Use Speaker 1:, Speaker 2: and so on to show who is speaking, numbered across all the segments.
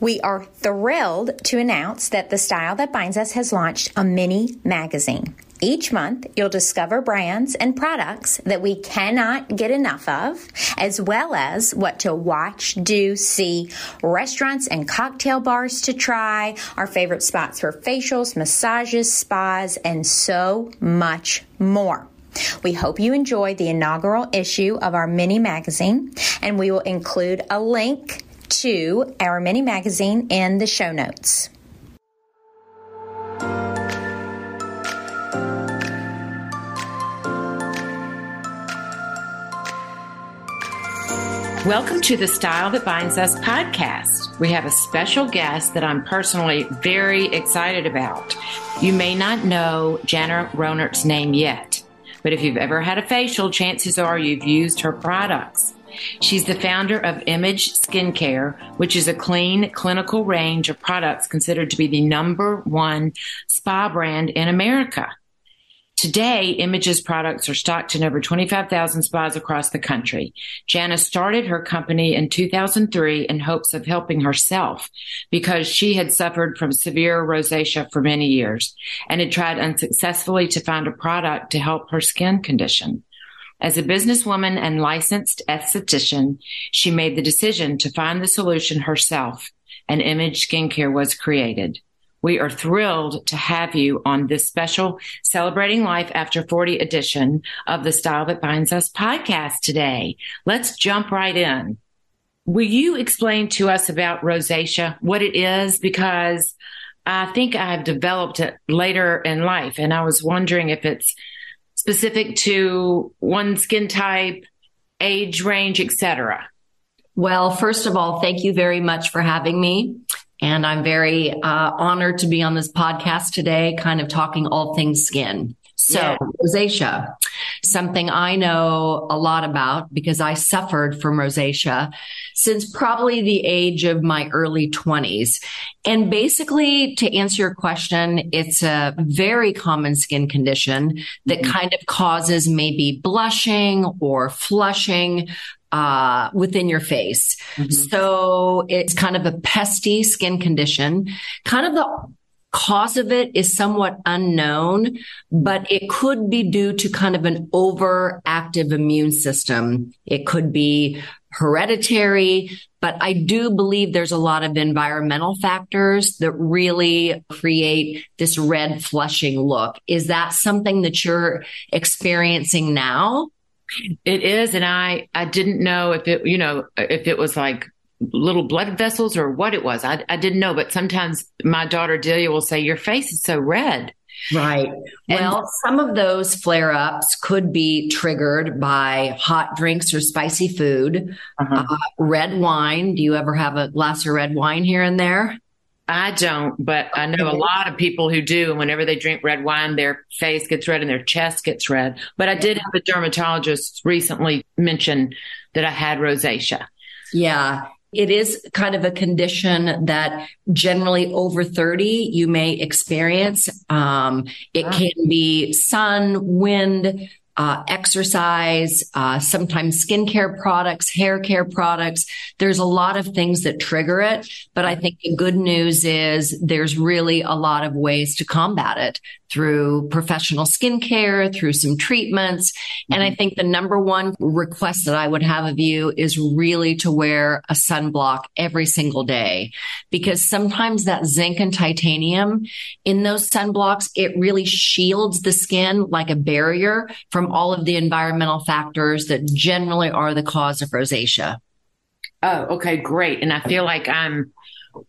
Speaker 1: We are thrilled to announce that the Style That Binds Us has launched a mini magazine. Each month, you'll discover brands and products that we cannot get enough of, as well as what to watch, do, see, restaurants and cocktail bars to try, our favorite spots for facials, massages, spas, and so much more. We hope you enjoy the inaugural issue of our mini magazine, and we will include a link to our mini magazine in the show notes.
Speaker 2: Welcome to the Style That Binds Us podcast. We have a special guest that I'm personally very excited about. You may not know Janna Ronert's name yet, but if you've ever had a facial, chances are you've used her products. She's the founder of Image Skincare, which is a clean clinical range of products considered to be the number one spa brand in America. Today, Image's products are stocked in over 25,000 spas across the country. Janna started her company in 2003 in hopes of helping herself because she had suffered from severe rosacea for many years and had tried unsuccessfully to find a product to help her skin condition. As a businesswoman and licensed esthetician, she made the decision to find the solution herself and Image Skincare was created. We are thrilled to have you on this special Celebrating Life After 40 edition of the Style That Binds Us podcast today. Let's jump right in. Will you explain to us about rosacea, what it is? Because I think I've developed it later in life and I was wondering if it's specific to one skin type, age range, etc.?
Speaker 3: Well, first of all, thank you very much for having me. And I'm very uh, honored to be on this podcast today, kind of talking all things skin. So, yeah. rosacea, something I know a lot about because I suffered from rosacea since probably the age of my early 20s. And basically, to answer your question, it's a very common skin condition that mm-hmm. kind of causes maybe blushing or flushing uh, within your face. Mm-hmm. So it's kind of a pesty skin condition. Kind of the cause of it is somewhat unknown, but it could be due to kind of an overactive immune system. It could be hereditary, but I do believe there's a lot of environmental factors that really create this red flushing look. Is that something that you're experiencing now?
Speaker 2: It is. And I, I didn't know if it, you know, if it was like little blood vessels or what it was. I, I didn't know, but sometimes my daughter Delia will say, your face is so red.
Speaker 3: Right. And well, some of those flare ups could be triggered by hot drinks or spicy food, uh-huh. uh, red wine. Do you ever have a glass of red wine here and there?
Speaker 2: I don't, but I know a lot of people who do. And whenever they drink red wine, their face gets red and their chest gets red. But I did have a dermatologist recently mention that I had rosacea.
Speaker 3: Yeah. It is kind of a condition that generally over 30 you may experience. Um, it can be sun, wind, uh, exercise, uh, sometimes skincare products, hair care products. There's a lot of things that trigger it. But I think the good news is there's really a lot of ways to combat it through professional skincare, through some treatments. Mm-hmm. And I mm-hmm. think the number one request that I would have of you is really to wear a sunblock every single day because sometimes that zinc and titanium in those sunblocks, it really shields the skin like a barrier from all of the environmental factors that generally are the cause of rosacea.
Speaker 2: Oh, okay, great. And I feel like I'm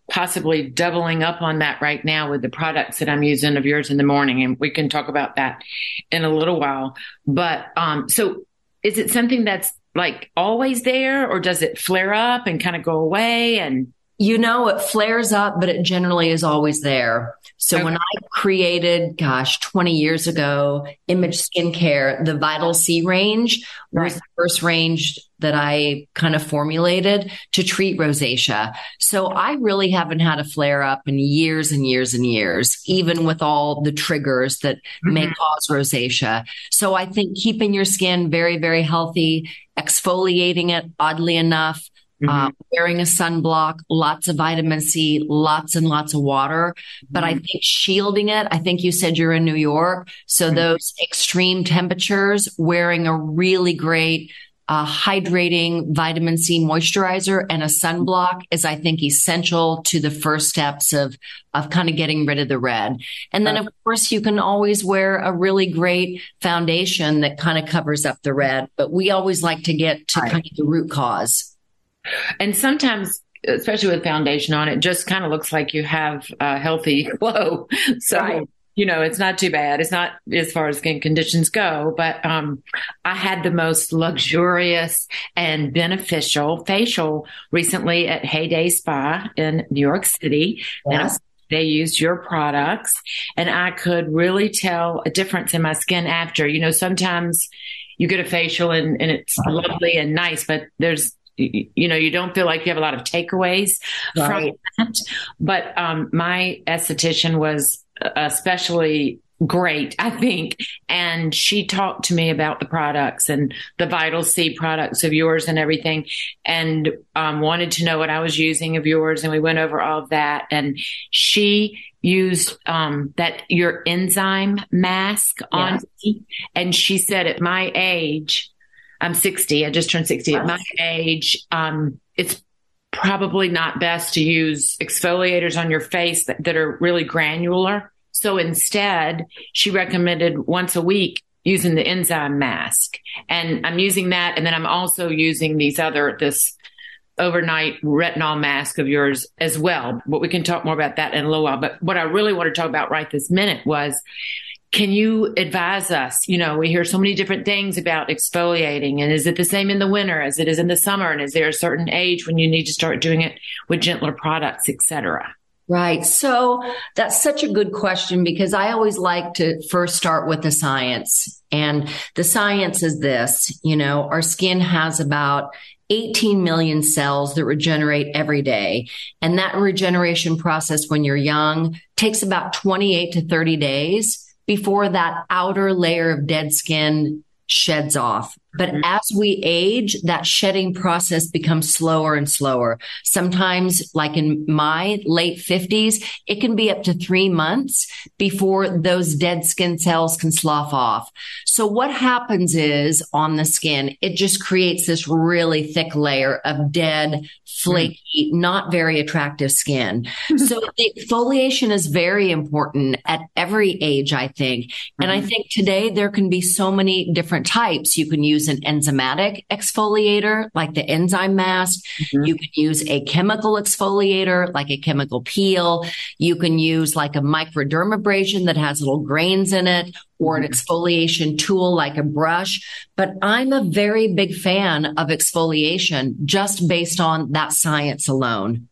Speaker 2: possibly doubling up on that right now with the products that I'm using of yours in the morning. And we can talk about that in a little while. But, um, so is it something that's like always there or does it flare up and kind of go away? And
Speaker 3: you know, it flares up, but it generally is always there. So okay. when I created, gosh, 20 years ago, Image Skincare, the Vital C range right. was the first range that I kind of formulated to treat rosacea. So I really haven't had a flare up in years and years and years, even with all the triggers that mm-hmm. may cause rosacea. So I think keeping your skin very, very healthy, exfoliating it, oddly enough, mm-hmm. uh, wearing a sunblock, lots of vitamin C, lots and lots of water. But I mm-hmm. think shielding it, I think you said you're in New York. So mm-hmm. those extreme temperatures, wearing a really great a hydrating vitamin C moisturizer and a sunblock is, I think, essential to the first steps of, of kind of getting rid of the red. And then, of course, you can always wear a really great foundation that kind of covers up the red, but we always like to get to right. kind of the root cause.
Speaker 2: And sometimes especially with foundation on it, just kind of looks like you have a healthy glow. So right you know, it's not too bad. It's not as far as skin conditions go, but um, I had the most luxurious and beneficial facial recently at Heyday Spa in New York City. Yes. And they used your products and I could really tell a difference in my skin after. You know, sometimes you get a facial and, and it's lovely and nice, but there's you know, you don't feel like you have a lot of takeaways right. from that. But um, my esthetician was especially great, I think. And she talked to me about the products and the Vital C products of yours and everything, and um, wanted to know what I was using of yours. And we went over all of that. And she used um, that your enzyme mask on me, and she said, at my age, I'm 60. I just turned 60. At my age, um, it's probably not best to use exfoliators on your face that, that are really granular. So instead, she recommended once a week using the enzyme mask. And I'm using that. And then I'm also using these other, this overnight retinol mask of yours as well. But we can talk more about that in a little while. But what I really want to talk about right this minute was, can you advise us? You know, we hear so many different things about exfoliating and is it the same in the winter as it is in the summer? And is there a certain age when you need to start doing it with gentler products, et cetera?
Speaker 3: Right. So that's such a good question because I always like to first start with the science. And the science is this, you know, our skin has about 18 million cells that regenerate every day. And that regeneration process when you're young takes about 28 to 30 days before that outer layer of dead skin sheds off. But mm-hmm. as we age, that shedding process becomes slower and slower. Sometimes, like in my late 50s, it can be up to three months before those dead skin cells can slough off. So what happens is on the skin, it just creates this really thick layer of dead, flaky, mm. not very attractive skin. so the exfoliation is very important at every age, I think. And I mm-hmm. think today there can be so many different types. You can use use an enzymatic exfoliator like the enzyme mask. Mm-hmm. You can use a chemical exfoliator like a chemical peel. You can use like a microdermabrasion that has little grains in it or an mm-hmm. exfoliation tool like a brush. But I'm a very big fan of exfoliation just based on that science alone.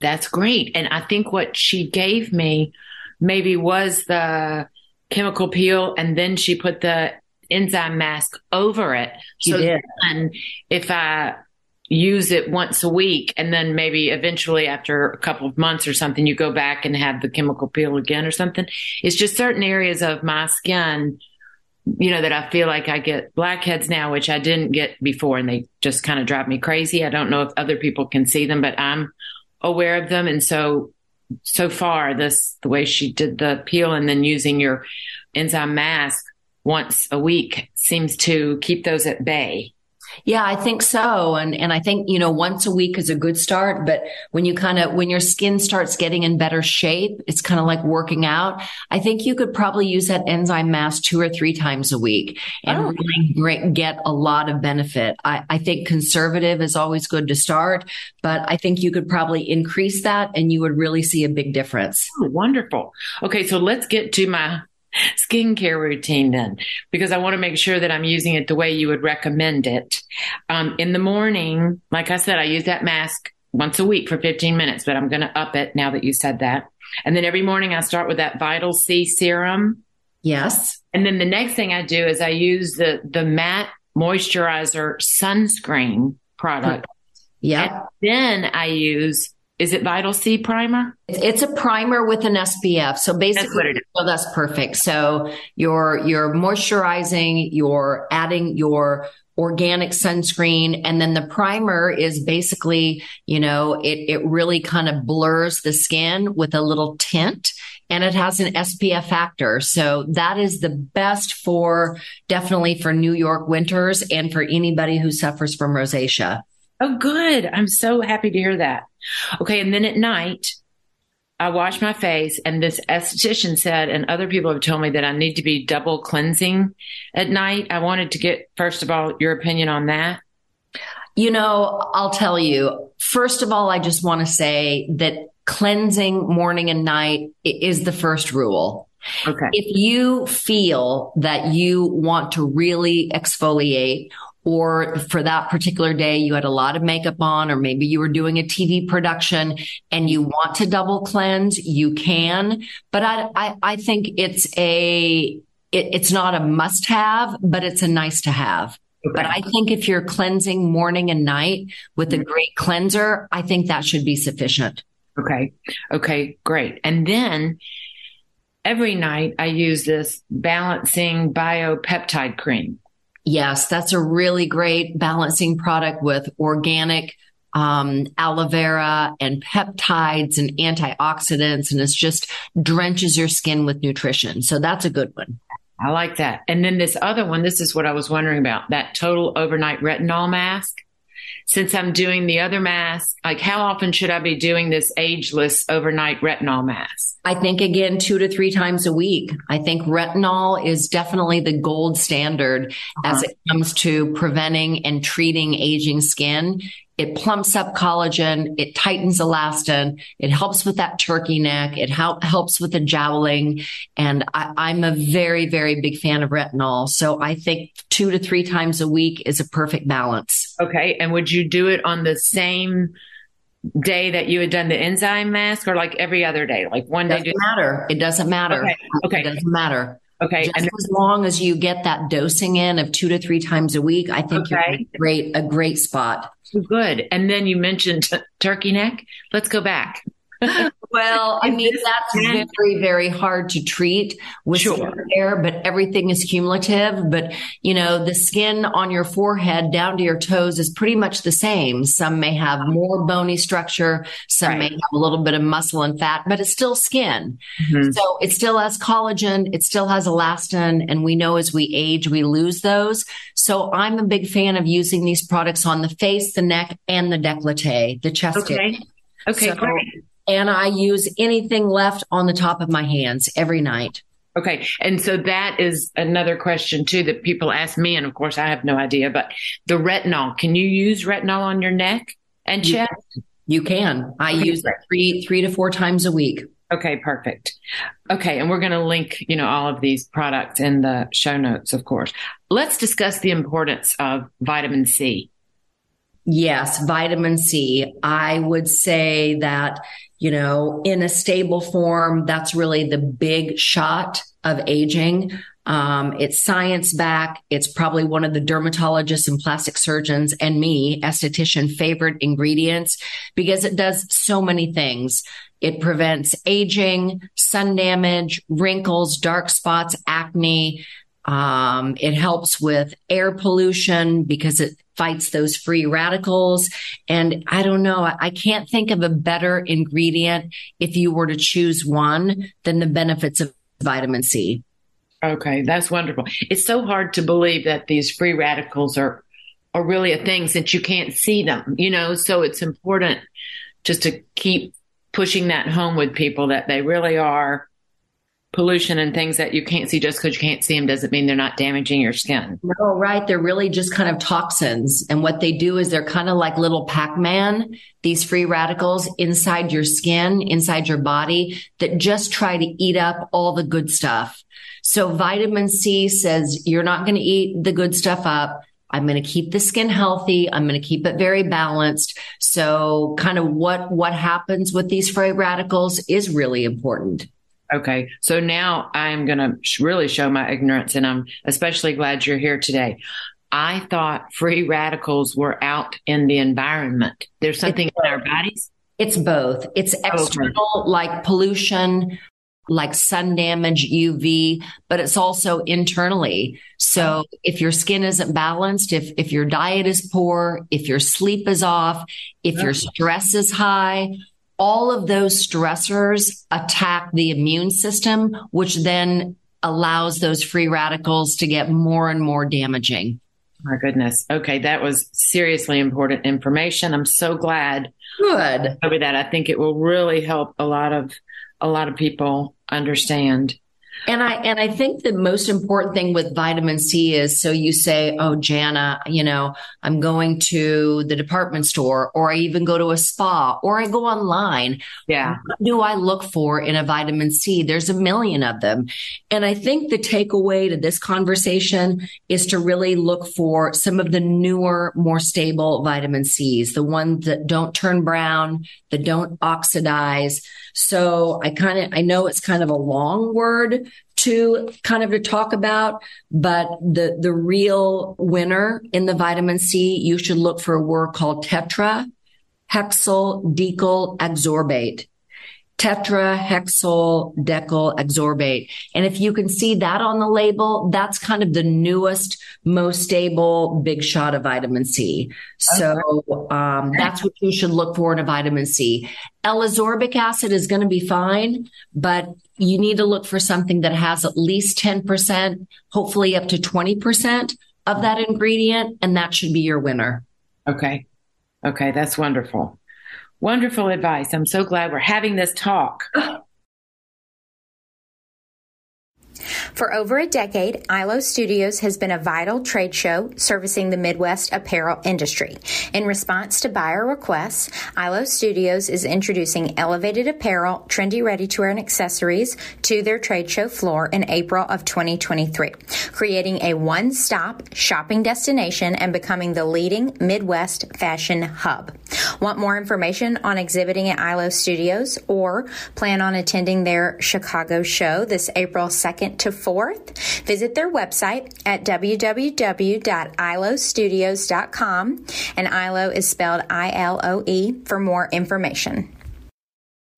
Speaker 2: That's great. And I think what she gave me maybe was the chemical peel and then she put the enzyme mask over it.
Speaker 3: You so did.
Speaker 2: And if I use it once a week and then maybe eventually after a couple of months or something, you go back and have the chemical peel again or something. It's just certain areas of my skin, you know, that I feel like I get blackheads now, which I didn't get before and they just kind of drive me crazy. I don't know if other people can see them, but I'm aware of them. And so, so far this, the way she did the peel and then using your enzyme mask once a week seems to keep those at bay.
Speaker 3: Yeah, I think so. And, and I think, you know, once a week is a good start. But when you kind of, when your skin starts getting in better shape, it's kind of like working out. I think you could probably use that enzyme mask two or three times a week and oh. really great, get a lot of benefit. I, I think conservative is always good to start, but I think you could probably increase that and you would really see a big difference.
Speaker 2: Oh, wonderful. Okay. So let's get to my skincare routine then, because I want to make sure that I'm using it the way you would recommend it. Um, in the morning, like I said, I use that mask once a week for 15 minutes, but I'm going to up it now that you said that. And then every morning I start with that Vital C serum.
Speaker 3: Yes.
Speaker 2: And then the next thing I do is I use the, the matte moisturizer sunscreen product.
Speaker 3: Yeah.
Speaker 2: then I use is it Vital C primer?
Speaker 3: It's a primer with an SPF. So basically, that's well, oh, that's perfect. So you're, you're moisturizing, you're adding your organic sunscreen. And then the primer is basically, you know, it, it really kind of blurs the skin with a little tint and it has an SPF factor. So that is the best for definitely for New York winters and for anybody who suffers from rosacea.
Speaker 2: Oh, good. I'm so happy to hear that. Okay. And then at night, I wash my face and this esthetician said, and other people have told me that I need to be double cleansing at night. I wanted to get, first of all, your opinion on that.
Speaker 3: You know, I'll tell you, first of all, I just want to say that cleansing morning and night is the first rule. Okay. If you feel that you want to really exfoliate or for that particular day, you had a lot of makeup on, or maybe you were doing a TV production and you want to double cleanse, you can. But I, I, I think it's a, it, it's not a must have, but it's a nice to have. Okay. But I think if you're cleansing morning and night with a mm-hmm. great cleanser, I think that should be sufficient.
Speaker 2: Okay. Okay. Great. And then every night I use this balancing biopeptide cream.
Speaker 3: Yes, that's a really great balancing product with organic um, aloe vera and peptides and antioxidants, and it just drenches your skin with nutrition. So that's a good one.
Speaker 2: I like that. And then this other one, this is what I was wondering about that total overnight retinol mask since I'm doing the other mask, like how often should I be doing this ageless overnight retinol mask?
Speaker 3: I think again, two to three times a week. I think retinol is definitely the gold standard uh-huh. as it comes to preventing and treating aging skin. It plumps up collagen. It tightens elastin. It helps with that turkey neck. It help, helps with the jowling. And I, am a very, very big fan of retinol. So I think two to three times a week is a perfect balance.
Speaker 2: Okay. And would you do it on the same day that you had done the enzyme mask or like every other day? Like one
Speaker 3: day? Doesn't matter. It doesn't matter. Okay. okay. It doesn't matter.
Speaker 2: Okay.
Speaker 3: Just and as long as you get that dosing in of two to three times a week, I think okay. you're a great, a great spot.
Speaker 2: Good. And then you mentioned t- turkey neck. Let's go back.
Speaker 3: well, I mean, that's very, very hard to treat with sure. hair, but everything is cumulative. But, you know, the skin on your forehead down to your toes is pretty much the same. Some may have more bony structure. Some right. may have a little bit of muscle and fat, but it's still skin. Mm-hmm. So it still has collagen. It still has elastin. And we know as we age, we lose those. So I'm a big fan of using these products on the face, the neck, and the décolleté, the chest.
Speaker 2: Okay. Area. Okay, so, great
Speaker 3: and I use anything left on the top of my hands every night.
Speaker 2: Okay. And so that is another question too that people ask me. And of course, I have no idea, but the retinol, can you use retinol on your neck and chest?
Speaker 3: You can. I okay. use it three, three to four times a week.
Speaker 2: Okay. Perfect. Okay. And we're going to link, you know, all of these products in the show notes, of course. Let's discuss the importance of vitamin C.
Speaker 3: Yes, vitamin C. I would say that you know, in a stable form, that's really the big shot of aging. Um, it's science back. It's probably one of the dermatologists and plastic surgeons and me, esthetician, favorite ingredients because it does so many things. It prevents aging, sun damage, wrinkles, dark spots, acne. Um, it helps with air pollution because it fights those free radicals. And I don't know, I can't think of a better ingredient if you were to choose one than the benefits of vitamin C.
Speaker 2: Okay, that's wonderful. It's so hard to believe that these free radicals are are really a thing since you can't see them, you know, so it's important just to keep pushing that home with people that they really are pollution and things that you can't see just because you can't see them doesn't mean they're not damaging your skin.
Speaker 3: No, right. They're really just kind of toxins. And what they do is they're kind of like little Pac-Man, these free radicals inside your skin, inside your body that just try to eat up all the good stuff. So vitamin C says you're not going to eat the good stuff up. I'm going to keep the skin healthy. I'm going to keep it very balanced. So kind of what, what happens with these free radicals is really important.
Speaker 2: Okay. So now I'm going to really show my ignorance and I'm especially glad you're here today. I thought free radicals were out in the environment. There's something in our bodies.
Speaker 3: It's both. It's external, okay. like pollution, like sun damage, UV, but it's also internally. So oh. if your skin isn't balanced, if, if your diet is poor, if your sleep is off, if your oh. stress is high, all of those stressors attack the immune system, which then allows those free radicals to get more and more damaging.
Speaker 2: My goodness. Okay. That was seriously important information. I'm so glad.
Speaker 3: Good.
Speaker 2: Over that. I think it will really help a lot of, a lot of people understand.
Speaker 3: And I and I think the most important thing with vitamin C is so you say, "Oh, Janna, you know, I'm going to the department store or I even go to a spa or I go online.
Speaker 2: Yeah.
Speaker 3: What do I look for in a vitamin C? There's a million of them. And I think the takeaway to this conversation is to really look for some of the newer, more stable vitamin C's, the ones that don't turn brown, that don't oxidize. So I kind of I know it's kind of a long word to kind of to talk about, but the, the real winner in the vitamin C, you should look for a word called tetra hexyl decyl ascorbate tetrahexyl decyl ascorbate. And if you can see that on the label, that's kind of the newest, most stable big shot of vitamin C. So um, that's what you should look for in a vitamin C. L-ascorbic acid is going to be fine, but you need to look for something that has at least 10%, hopefully up to 20% of that ingredient, and that should be your winner.
Speaker 2: Okay. Okay. That's wonderful. Wonderful advice. I'm so glad we're having this talk.
Speaker 1: For over a decade, ILOE Studios has been a vital trade show servicing the Midwest apparel industry. In response to buyer requests, ILOE Studios is introducing elevated apparel, trendy ready to wear and accessories to their trade show floor in April of 2023, creating a one stop shopping destination and becoming the leading Midwest fashion hub. Want more information on exhibiting at ILOE Studios or plan on attending their Chicago show this April 2nd to 4th? Visit their website at www.iloestudios.com and ILOE is spelled I L O E for more information.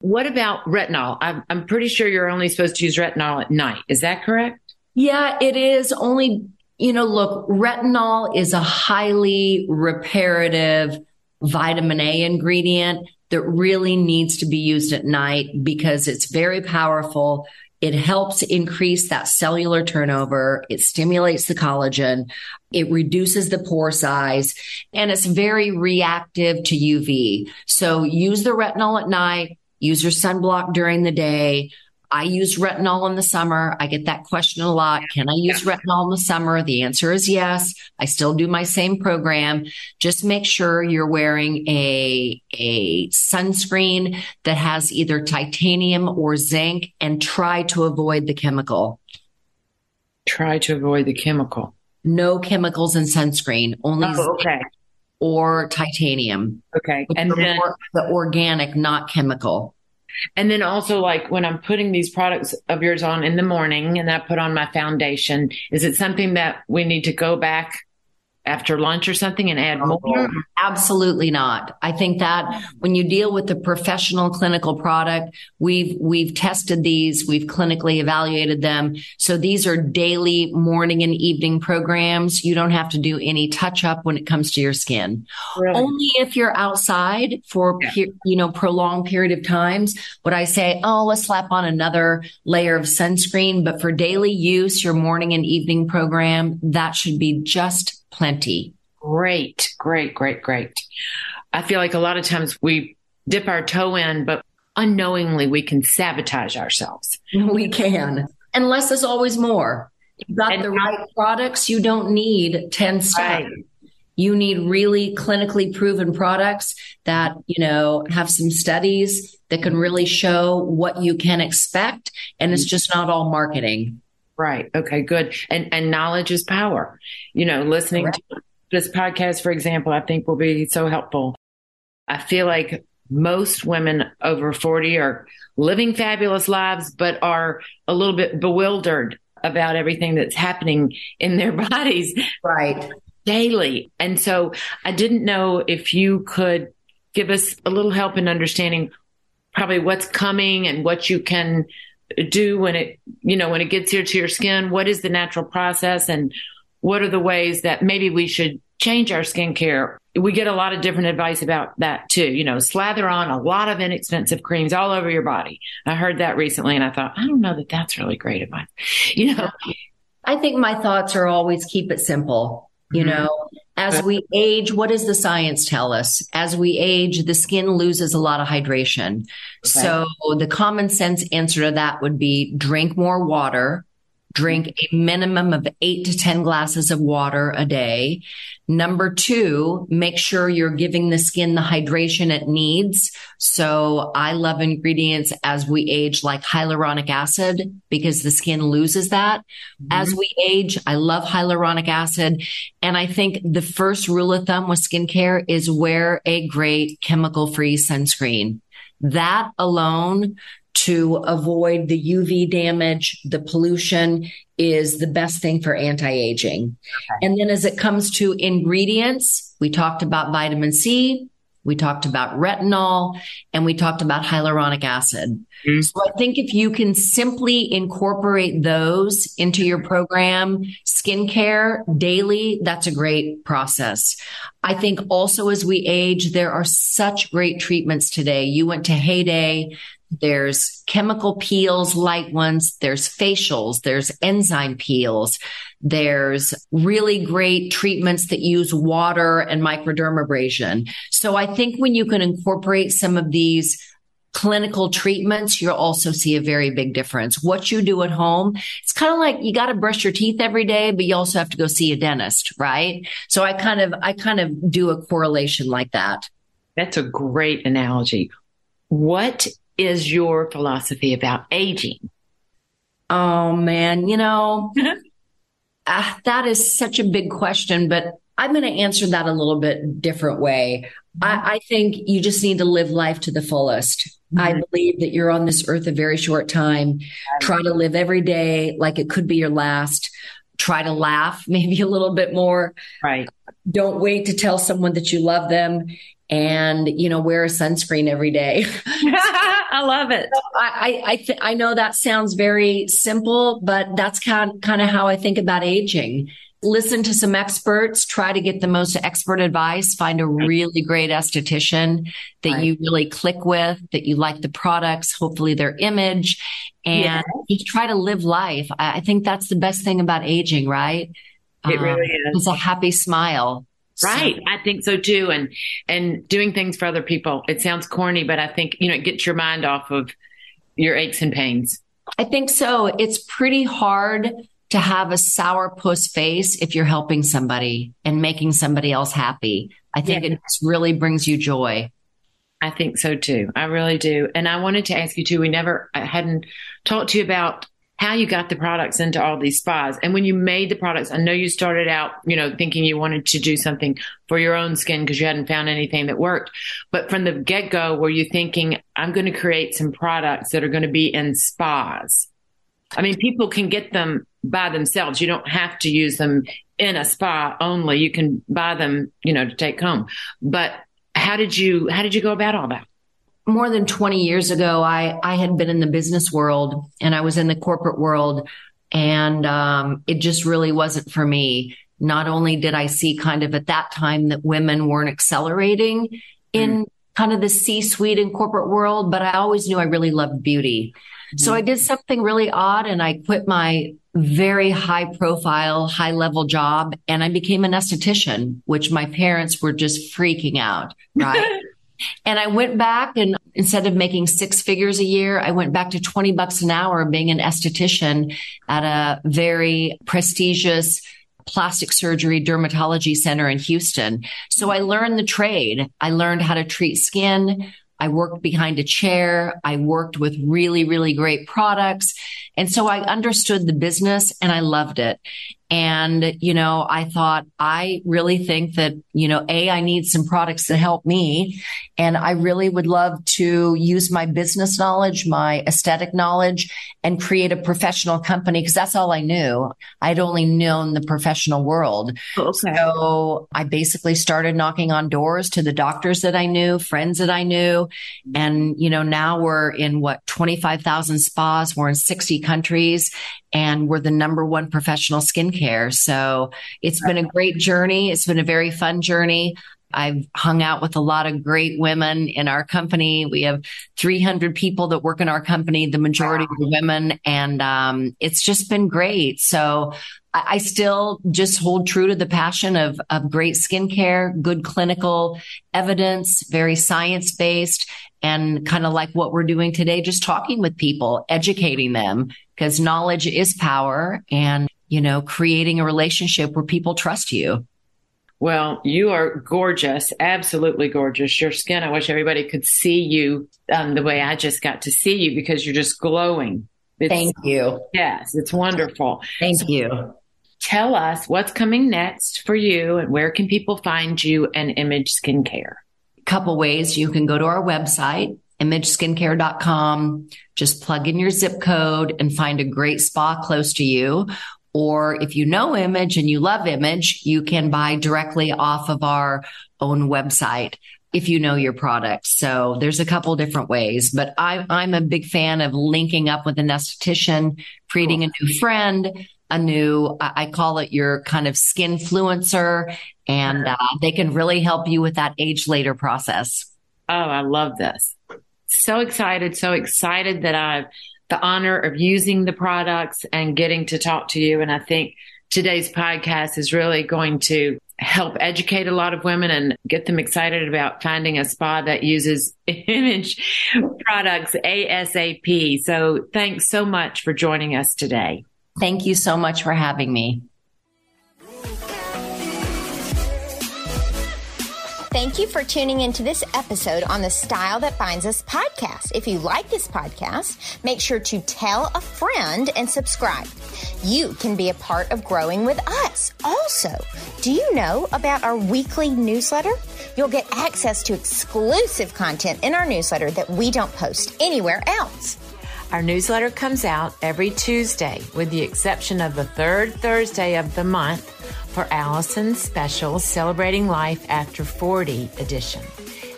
Speaker 2: What about retinol? I'm, I'm pretty sure you're only supposed to use retinol at night. Is that correct?
Speaker 3: Yeah, it is only, you know, look, retinol is a highly reparative vitamin A ingredient that really needs to be used at night because it's very powerful. It helps increase that cellular turnover. It stimulates the collagen. It reduces the pore size and it's very reactive to UV. So use the retinol at night, use your sunblock during the day. I use retinol in the summer. I get that question a lot. Can I use yeah. retinol in the summer? The answer is yes. I still do my same program. Just make sure you're wearing a, a sunscreen that has either titanium or zinc and try to avoid the chemical.
Speaker 2: Try to avoid the chemical.
Speaker 3: No chemicals in sunscreen, only
Speaker 2: oh, okay.
Speaker 3: or titanium.
Speaker 2: Okay. And then
Speaker 3: the organic, not chemical.
Speaker 2: And then also like when I'm putting these products of yours on in the morning and I put on my foundation, is it something that we need to go back after lunch or something and add more?
Speaker 3: Oh, absolutely not. I think that when you deal with the professional clinical product, we've we've tested these, we've clinically evaluated them. So these are daily morning and evening programs. You don't have to do any touch up when it comes to your skin. Really? Only if you're outside for yeah. you know prolonged period of times would I say, "Oh, let's slap on another layer of sunscreen." But for daily use, your morning and evening program, that should be just plenty.
Speaker 2: Great, great, great, great. I feel like a lot of times we dip our toe in, but unknowingly we can sabotage ourselves.
Speaker 3: We can. And less is always more. You've got and the right products. You don't need 10 steps. Right. You need really clinically proven products that, you know, have some studies that can really show what you can expect. And it's just not all marketing.
Speaker 2: Right. Okay, good. And and knowledge is power. You know, listening Correct. to this podcast, for example, I think will be so helpful. I feel like most women over 40 are living fabulous lives, but are a little bit bewildered about everything that's happening in their bodies.
Speaker 3: Right.
Speaker 2: Daily. And so I didn't know if you could give us a little help in understanding probably what's coming and what you can do when it, you know, when it gets here to your skin? What is the natural process and what are the ways that maybe we should change our skincare? We get a lot of different advice about that too. You know, slather on a lot of inexpensive creams all over your body. I heard that recently and I thought, I don't know that that's really great advice. You know,
Speaker 3: I think my thoughts are always keep it simple. You mm-hmm. know, as we age, what does the science tell us? As we age, the skin loses a lot of hydration. Okay. So the common sense answer to that would be drink more water, drink a minimum of eight to 10 glasses of water a day. Number two, make sure you're giving the skin the hydration it needs. So I love ingredients as we age like hyaluronic acid because the skin loses that. Mm-hmm. As we age, I love hyaluronic acid. And I think the first rule of thumb with skincare is wear a great chemical free sunscreen. That alone to avoid the UV damage, the pollution is the best thing for anti-aging. Okay. And then as it comes to ingredients, we talked about vitamin C, we talked about retinol, and we talked about hyaluronic acid. Mm-hmm. So I think if you can simply incorporate those into your program, skincare daily, that's a great process. I think also as we age, there are such great treatments today. You went to Heyday. There's chemical peels, light ones. There's facials. There's enzyme peels. There's really great treatments that use water and microdermabrasion. So I think when you can incorporate some of these clinical treatments, you'll also see a very big difference. What you do at home, it's kind of like you got to brush your teeth every day, but you also have to go see a dentist, right? So I kind of, I kind of do a correlation like that.
Speaker 2: That's a great analogy. What is your philosophy about aging?
Speaker 3: Oh man, you know, uh, that is such a big question, but I'm going to answer that a little bit different way. I, I, think you just need to live life to the fullest. Mm-hmm. I believe that you're on this earth a very short time. Try to live every day like it could be your last. Try to laugh maybe a little bit more.
Speaker 2: Right.
Speaker 3: Don't wait to tell someone that you love them and you know wear a sunscreen every day.
Speaker 2: I love it.
Speaker 3: So I I th- I know that sounds very simple, but that's kind kind of how I think about aging. Listen to some experts, try to get the most expert advice, find a really great esthetician that right. you really click with, that you like the products, hopefully their image, and yeah. just try to live life. I, I, think that's the best thing about aging, right?
Speaker 2: It um, really is.
Speaker 3: It's a happy smile.
Speaker 2: Right. So. I think so too. And, and doing things for other people. It sounds corny, but I think, you know, it gets your mind off of your aches and pains.
Speaker 3: I think so. It's pretty hard to have a sourpuss face if you're helping somebody and making somebody else happy. I think yeah. it really brings you joy.
Speaker 2: I think so too. I really do. And I wanted to ask you too. We never I hadn't talked to you about how you got the products into all these spas. And when you made the products, I know you started out, you know, thinking you wanted to do something for your own skin because you hadn't found anything that worked. But from the get go, were you thinking, I'm going to create some products that are going to be in spas? I mean, people can get them by themselves. You don't have to use them in a spa only. You can buy them, you know, to take home. But how did you, how did you go about all that?
Speaker 3: More than 20 years ago, I, I had been in the business world and I was in the corporate world and um, it just really wasn't for me. Not only did I see kind of at that time that women weren't accelerating in mm. kind of the C suite and corporate world, but I always knew I really loved beauty. Mm. So I did something really odd and I quit my very high profile, high level job and I became an esthetician, which my parents were just freaking out. Right. And I went back and instead of making six figures a year, I went back to 20 bucks an hour being an esthetician at a very prestigious plastic surgery dermatology center in Houston. So I learned the trade. I learned how to treat skin. I worked behind a chair. I worked with really, really great products. And so I understood the business and I loved it. And, you know, I thought, I really think that, you know, A, I need some products to help me. And I really would love to use my business knowledge, my aesthetic knowledge and create a professional company because that's all I knew. I'd only known the professional world. Oh, okay. So I basically started knocking on doors to the doctors that I knew, friends that I knew. And, you know, now we're in what, 25,000 spas. We're in 60 countries and we're the number one professional skincare. So it's been a great journey. It's been a very fun journey. I've hung out with a lot of great women in our company. We have 300 people that work in our company, the majority wow. of women, and um, it's just been great. So I, I still just hold true to the passion of, of great skincare, good clinical evidence, very science based, and kind of like what we're doing today, just talking with people, educating them because knowledge is power and, you know, creating a relationship where people trust you.
Speaker 2: Well, you are gorgeous, absolutely gorgeous. Your skin, I wish everybody could see you um, the way I just got to see you because you're just glowing.
Speaker 3: It's, Thank you.
Speaker 2: Yes, it's wonderful.
Speaker 3: Thank so, you.
Speaker 2: Tell us what's coming next for you and where can people find you and Image Skincare?
Speaker 3: A couple ways. You can go to our website, imageskincare.com. Just plug in your zip code and find a great spa close to you. Or if you know Image and you love Image, you can buy directly off of our own website if you know your product. So there's a couple different ways, but I, am a big fan of linking up with an esthetician, creating a new friend, a new, I call it your kind of skin influencer, and uh, they can really help you with that age later process.
Speaker 2: Oh, I love this so excited, so excited that I've the honor of using the products and getting to talk to you. And I think today's podcast is really going to help educate a lot of women and get them excited about finding a spa that uses image products ASAP. So thanks so much for joining us today.
Speaker 3: Thank you so much for having me.
Speaker 1: Thank you for tuning into this episode on the Style That Binds Us podcast. If you like this podcast, make sure to tell a friend and subscribe. You can be a part of growing with us. Also, do you know about our weekly newsletter? You'll get access to exclusive content in our newsletter that we don't post anywhere else.
Speaker 2: Our newsletter comes out every Tuesday, with the exception of the third Thursday of the month for Alison's special Celebrating Life After 40 edition.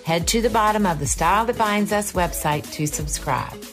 Speaker 2: Head to the bottom of the Style That Binds Us website to subscribe.